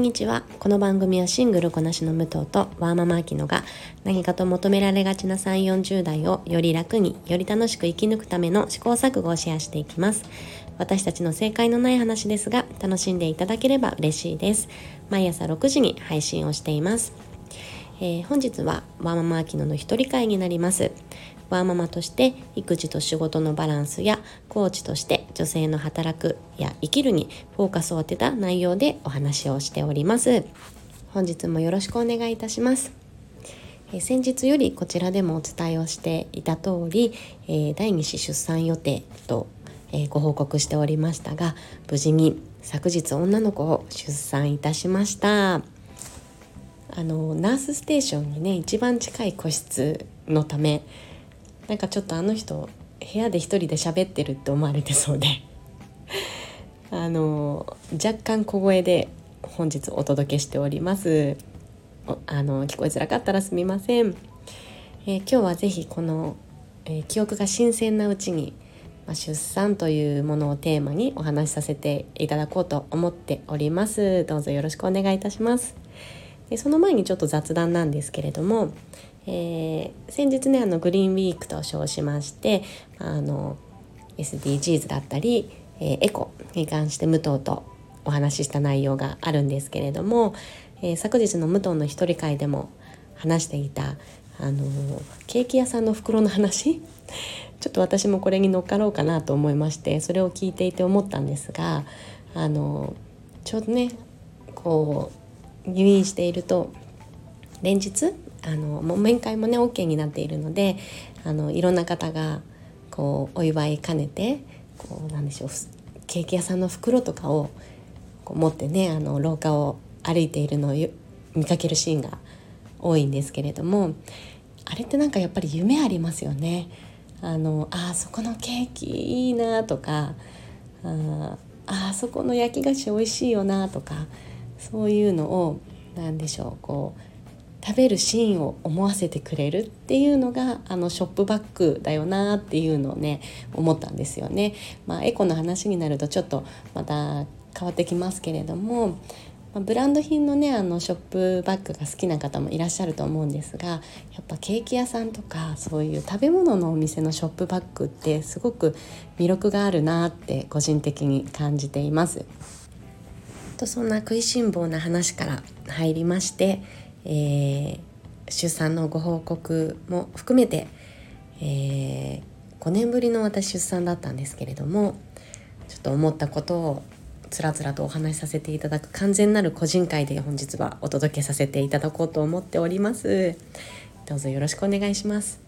んにちは。この番組はシングルこなしの武藤とワーママアキノが何かと求められがちな3 4 0代をより楽により楽しく生き抜くための試行錯誤をシェアしていきます。私たちの正解のない話ですが楽しんでいただければ嬉しいです。毎朝6時に配信をしています。えー、本日はワーママアキノの一人会になります。ワーママとして育児と仕事のバランスやコーチとして女性の働くや生きるにフォーカスを当てた内容でお話をしております。本日もよろしくお願いいたします。え先日よりこちらでもお伝えをしていた通り、えー、第2子出産予定と、えー、ご報告しておりましたが無事に昨日女の子を出産いたしましたあのナースステーションにね一番近い個室のためなんかちょっとあの人部屋で一人で喋ってるって思われてそうで。あの若干小声で本日お届けしております。あの聞こえづらかったらすみません、えー、今日はぜひこの、えー、記憶が新鮮なうちに、まあ、出産というものをテーマにお話しさせていただこうと思っております。どうぞよろしくお願いいたします。でその前にちょっと雑談なんですけれどもえー、先日ねあのグリーンウィークと称しましてあの SDGs だったり、えー、エコに関して武藤とお話しした内容があるんですけれども、えー、昨日の武藤の一人会でも話していたあのケーキ屋さんの袋の話 ちょっと私もこれに乗っかろうかなと思いましてそれを聞いていて思ったんですがあのちょうどねこう入院していると連日あのもう面会もね OK になっているのであのいろんな方がこうお祝い兼ねてこうなんでしょうケーキ屋さんの袋とかをこう持ってねあの廊下を歩いているのを見かけるシーンが多いんですけれどもあれってなんかやっぱり夢ありますよね。あのあそこのケーキいいなとかああそこの焼き菓子美味しいよなとかそういうのを何でしょうこう食べるシーンを思わせてくれるっていうのがあのショップバッグだよなっていうのをね思ったんですよね。まあ、エコの話になるとちょっとまた変わってきますけれども、まあ、ブランド品のねあのショップバッグが好きな方もいらっしゃると思うんですがやっぱケーキ屋さんとかそういう食べ物のお店のショップバッグってすごく魅力があるなって個人的に感じています。とそんな食いしん坊な話から入りましてえー、出産のご報告も含めて、えー、5年ぶりの私出産だったんですけれどもちょっと思ったことをつらつらとお話しさせていただく完全なる個人会で本日はお届けさせていただこうと思っております。どうぞよろしくお願いします。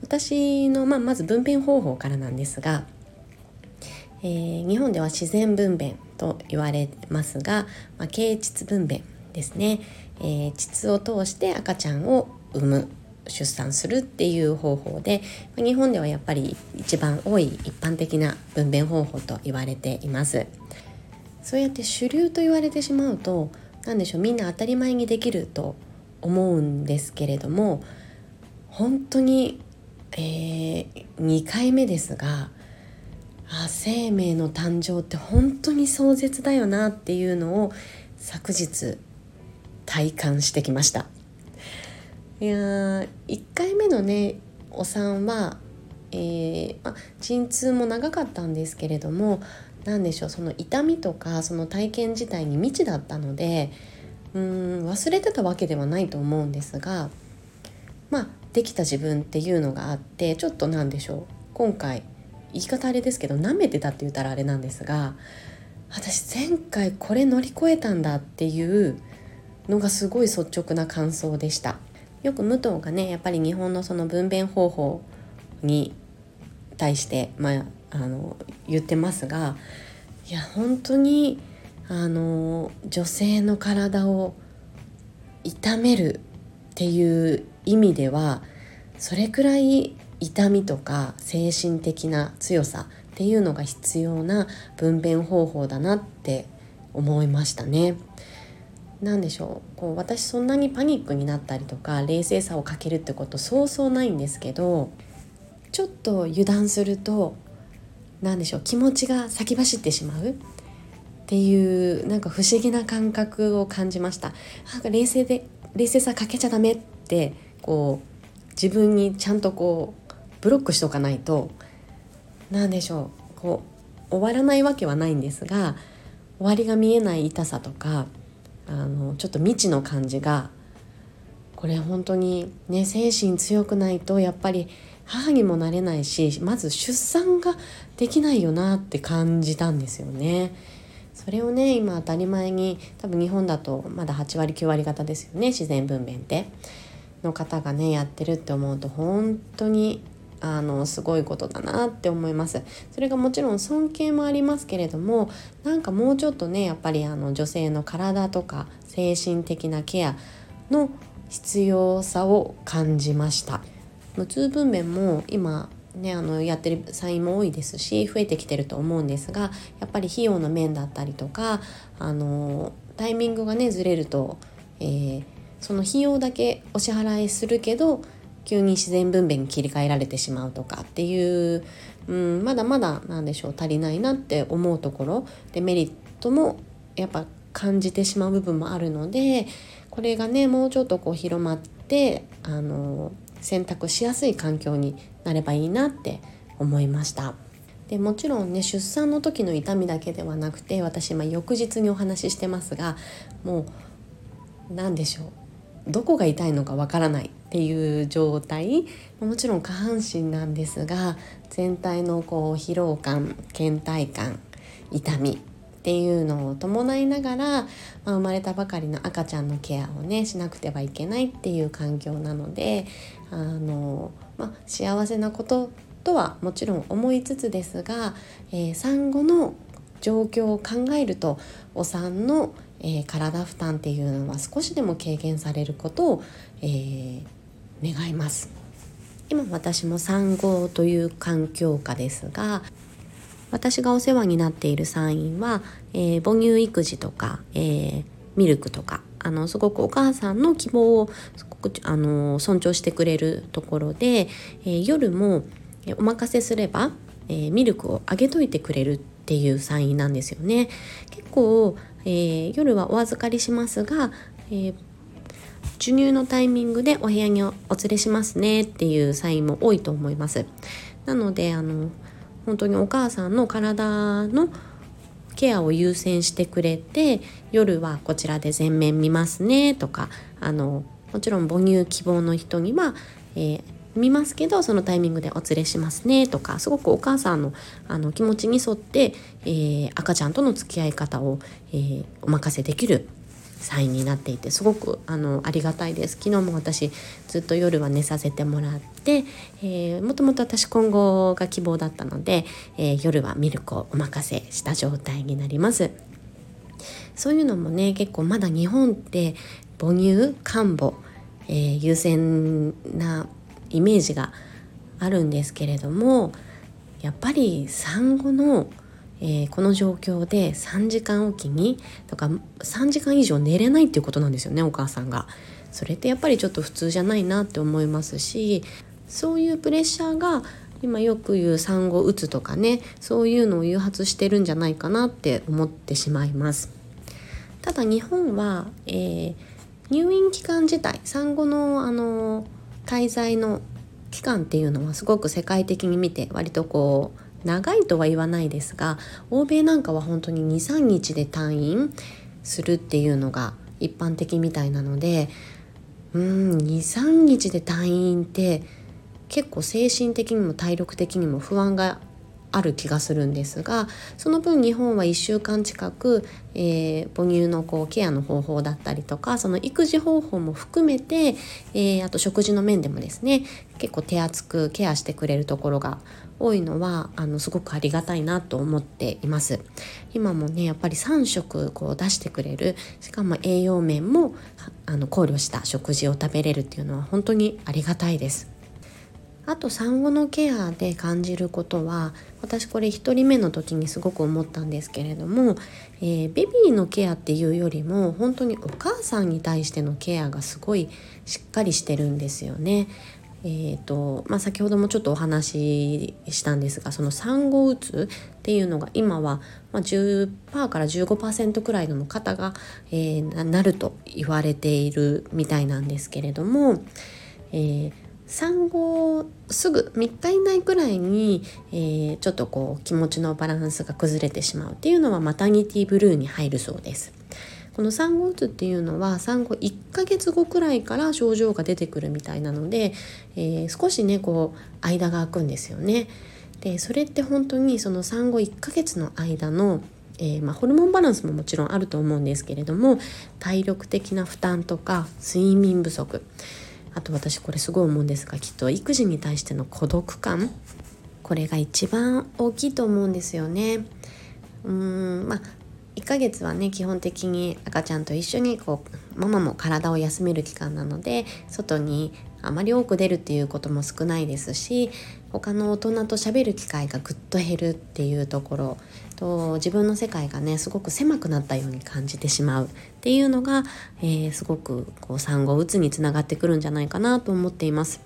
私の、まあ、まず分娩方法からなんですが、えー、日本では自然分娩と言われますが、まあ、経腟分娩ですね、えー、膣を通して赤ちゃんを産む出産するっていう方法で日本ではやっぱり一番多い一般的な分娩方法と言われています。そうやって主流と言われてしまうと何でしょうみんな当たり前にできると思うんですけれども本当に、えー、2回目ですがあ生命の誕生って本当に壮絶だよなっていうのを昨日体感してきました。いや1回目のねお産は、えーま、陣痛も長かったんですけれども何でしょうその痛みとかその体験自体に未知だったのでうーん忘れてたわけではないと思うんですがまあできた自分っていうのがあってちょっと何でしょう今回言い方あれですけど舐めてたって言ったらあれなんですが私前回これ乗り越えたんだっていうのがすごい率直な感想でしたよく武藤がねやっぱり日本のその分娩方法に対して、まあ、あの言ってますがいや本当にあの女性の体を痛めるっていう意味ではそれくらい痛みとか精神的な強さっていうのが必要な分娩方法だなって思いましたね。何でしょう。こう私そんなにパニックになったりとか冷静さをかけるってことそうそうないんですけどちょっと油断すると何でしょう気持ちが先走ってしまう。っていうなんか不思議な感覚を感じました。なんか冷静で冷静さかけちゃダメってこう自分にちゃんとこうブロックしとかないと何でしょうこう終わらないわけはないんですが終わりが見えない痛さとかあのちょっと未知の感じがこれ本当にね精神強くないとやっぱり母にもなれないしまず出産ができないよなって感じたんですよね。それをね今当たり前に多分日本だとまだ8割9割方ですよね自然分娩っての方がねやってるって思うと本当にあのすごいことだなって思います。それがもちろん尊敬もありますけれどもなんかもうちょっとねやっぱりあの女性の体とか精神的なケアの必要さを感じました。無痛分娩も今ね、あのやってる産院も多いですし増えてきてると思うんですがやっぱり費用の面だったりとかあのタイミングがねずれると、えー、その費用だけお支払いするけど急に自然分娩に切り替えられてしまうとかっていう、うん、まだまだなんでしょう。足りないなって思うところでメリットもやっぱ感じてしまう部分もあるのでこれがねもうちょっとこう広まってあの選択しやすい環境になればいいなって思いました。でもちろんね出産の時の痛みだけではなくて私今翌日にお話ししてますがもう何でしょう。どこが痛いのかわからない。っていう状態。もちろん下半身なんですが全体のこう疲労感倦怠感痛みっていうのを伴いながら、まあ、生まれたばかりの赤ちゃんのケアをねしなくてはいけないっていう環境なのであの、まあ、幸せなこととはもちろん思いつつですが、えー、産後の状況を考えるとお産の、えー、体負担っていうのは少しでも軽減されることを、えー、願います。今私も産後という環境下ですが私がお世話になっている産院は、えー、母乳育児とか、えー、ミルクとかあのすごくお母さんの希望をすごくあの尊重してくれるところで、えー、夜もお任せすれば、えミルクをあげといてくれるっていう産院なんですよね。結構、え夜はお預かりしますが、え授乳のタイミングでお部屋にお連れしますねっていうサインも多いと思います。なのであの本当にお母さんの体のケアを優先してくれて夜はこちらで全面見ますねとかあのもちろん母乳希望の人には、えー、見ますけどそのタイミングでお連れしますねとかすごくお母さんのあの気持ちに沿って、えー、赤ちゃんとの付き合い方を、えー、お任せできるサインになっていてすごくあのありがたいです。昨日も私ずっと夜は寝させてもらって、えー、もともと私今後が希望だったので、えー、夜はミルクをお任せした状態になります。そういうのもね結構まだ日本って母乳看母、えー、優先なイメージがあるんですけれどもやっぱり産後のえー、この状況で3時間おきにとか3時間以上寝れないっていうことなんですよねお母さんが。それってやっぱりちょっと普通じゃないなって思いますしそういうプレッシャーが今よく言う産後うつとかねそういうのを誘発してるんじゃないかなって思ってしまいます。ただ日本は、えー、入院期間自体産後のあの滞在の期間っていうのはすごく世界的に見て割とこう長いとは言わないですが欧米なんかは本当に23日で退院するっていうのが一般的みたいなのでうん23日で退院って結構精神的にも体力的にも不安がある気がするんですがその分日本は1週間近く、えー、母乳のこうケアの方法だったりとかその育児方法も含めて、えー、あと食事の面でもですね結構手厚くケアしてくれるところが多いのはあのすごくありがたいなと思っています。今もねやっぱり3食こう出してくれるしかも栄養面もあの考慮した食事を食べれるっていうのは本当にありがたいです。あと産後のケアで感じることは私これ1人目の時にすごく思ったんですけれども、えー、ベビーのケアっていうよりも本当にお母さんに対してのケアがすごいしっかりしてるんですよね。えーとまあ、先ほどもちょっとお話ししたんですがその産後うつっていうのが今は、まあ、10%から15%くらいの方が、えー、なると言われているみたいなんですけれども、えー、産後すぐ3日以内くらいに、えー、ちょっとこう気持ちのバランスが崩れてしまうっていうのはマタニティブルーに入るそうです。この産後うつっていうのは産後1ヶ月後くらいから症状が出てくるみたいなので、えー、少しねこう間が空くんですよね。でそれって本当にその産後1ヶ月の間のえー、まあ、ホルモンバランスももちろんあると思うんですけれども体力的な負担とか睡眠不足あと私これすごい思うんですがきっと育児に対しての孤独感これが一番大きいと思うんですよね。うーんまあ1ヶ月はね基本的に赤ちゃんと一緒にこうママも体を休める期間なので外にあまり多く出るっていうことも少ないですし他の大人と喋る機会がぐっと減るっていうところと自分の世界がねすごく狭くなったように感じてしまうっていうのが、えー、すごくこう産後うつにつながってくるんじゃないかなと思っています。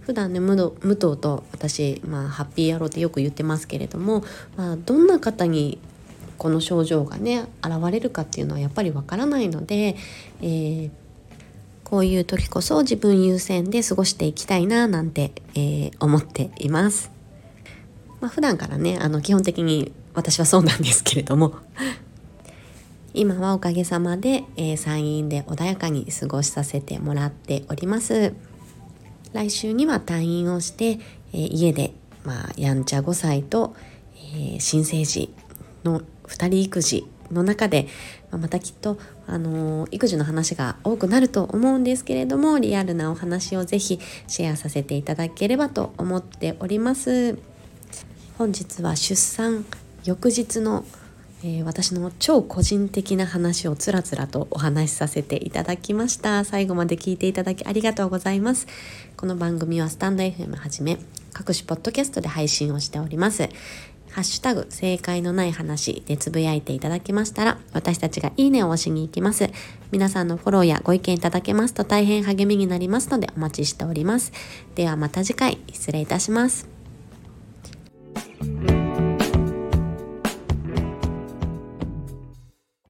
普段ね武藤と私、まあ、ハッピー野郎ってよく言ってますけれども、まあ、どんな方にこの症状がね現れるかっていうのはやっぱりわからないので、えー、こういう時こそ自分優先で過ごしていきたいななんて、えー、思っています。まあ、普段からねあの基本的に私はそうなんですけれども 今はおかげさまで、えー、山陰で穏やかに過ごしさせてもらっております来週には退院をして、えー、家で、まあ、やんちゃ5歳と、えー、新生児の2人育児の中で、ままたきっと、あのー、育児の話が多くなると思うんですけれどもリアルなお話をぜひシェアさせていただければと思っております。本日は出産翌日の、えー、私の超個人的な話をつらつらとお話しさせていただきました。最後まで聞いていただきありがとうございます。この番組はスタンド FM はじめ各種ポッドキャストで配信をしております。ハッシュタグ正解のない話でつぶやいていただきましたら、私たちがいいねを押しに行きます。皆さんのフォローやご意見いただけますと大変励みになりますのでお待ちしております。ではまた次回失礼いたします。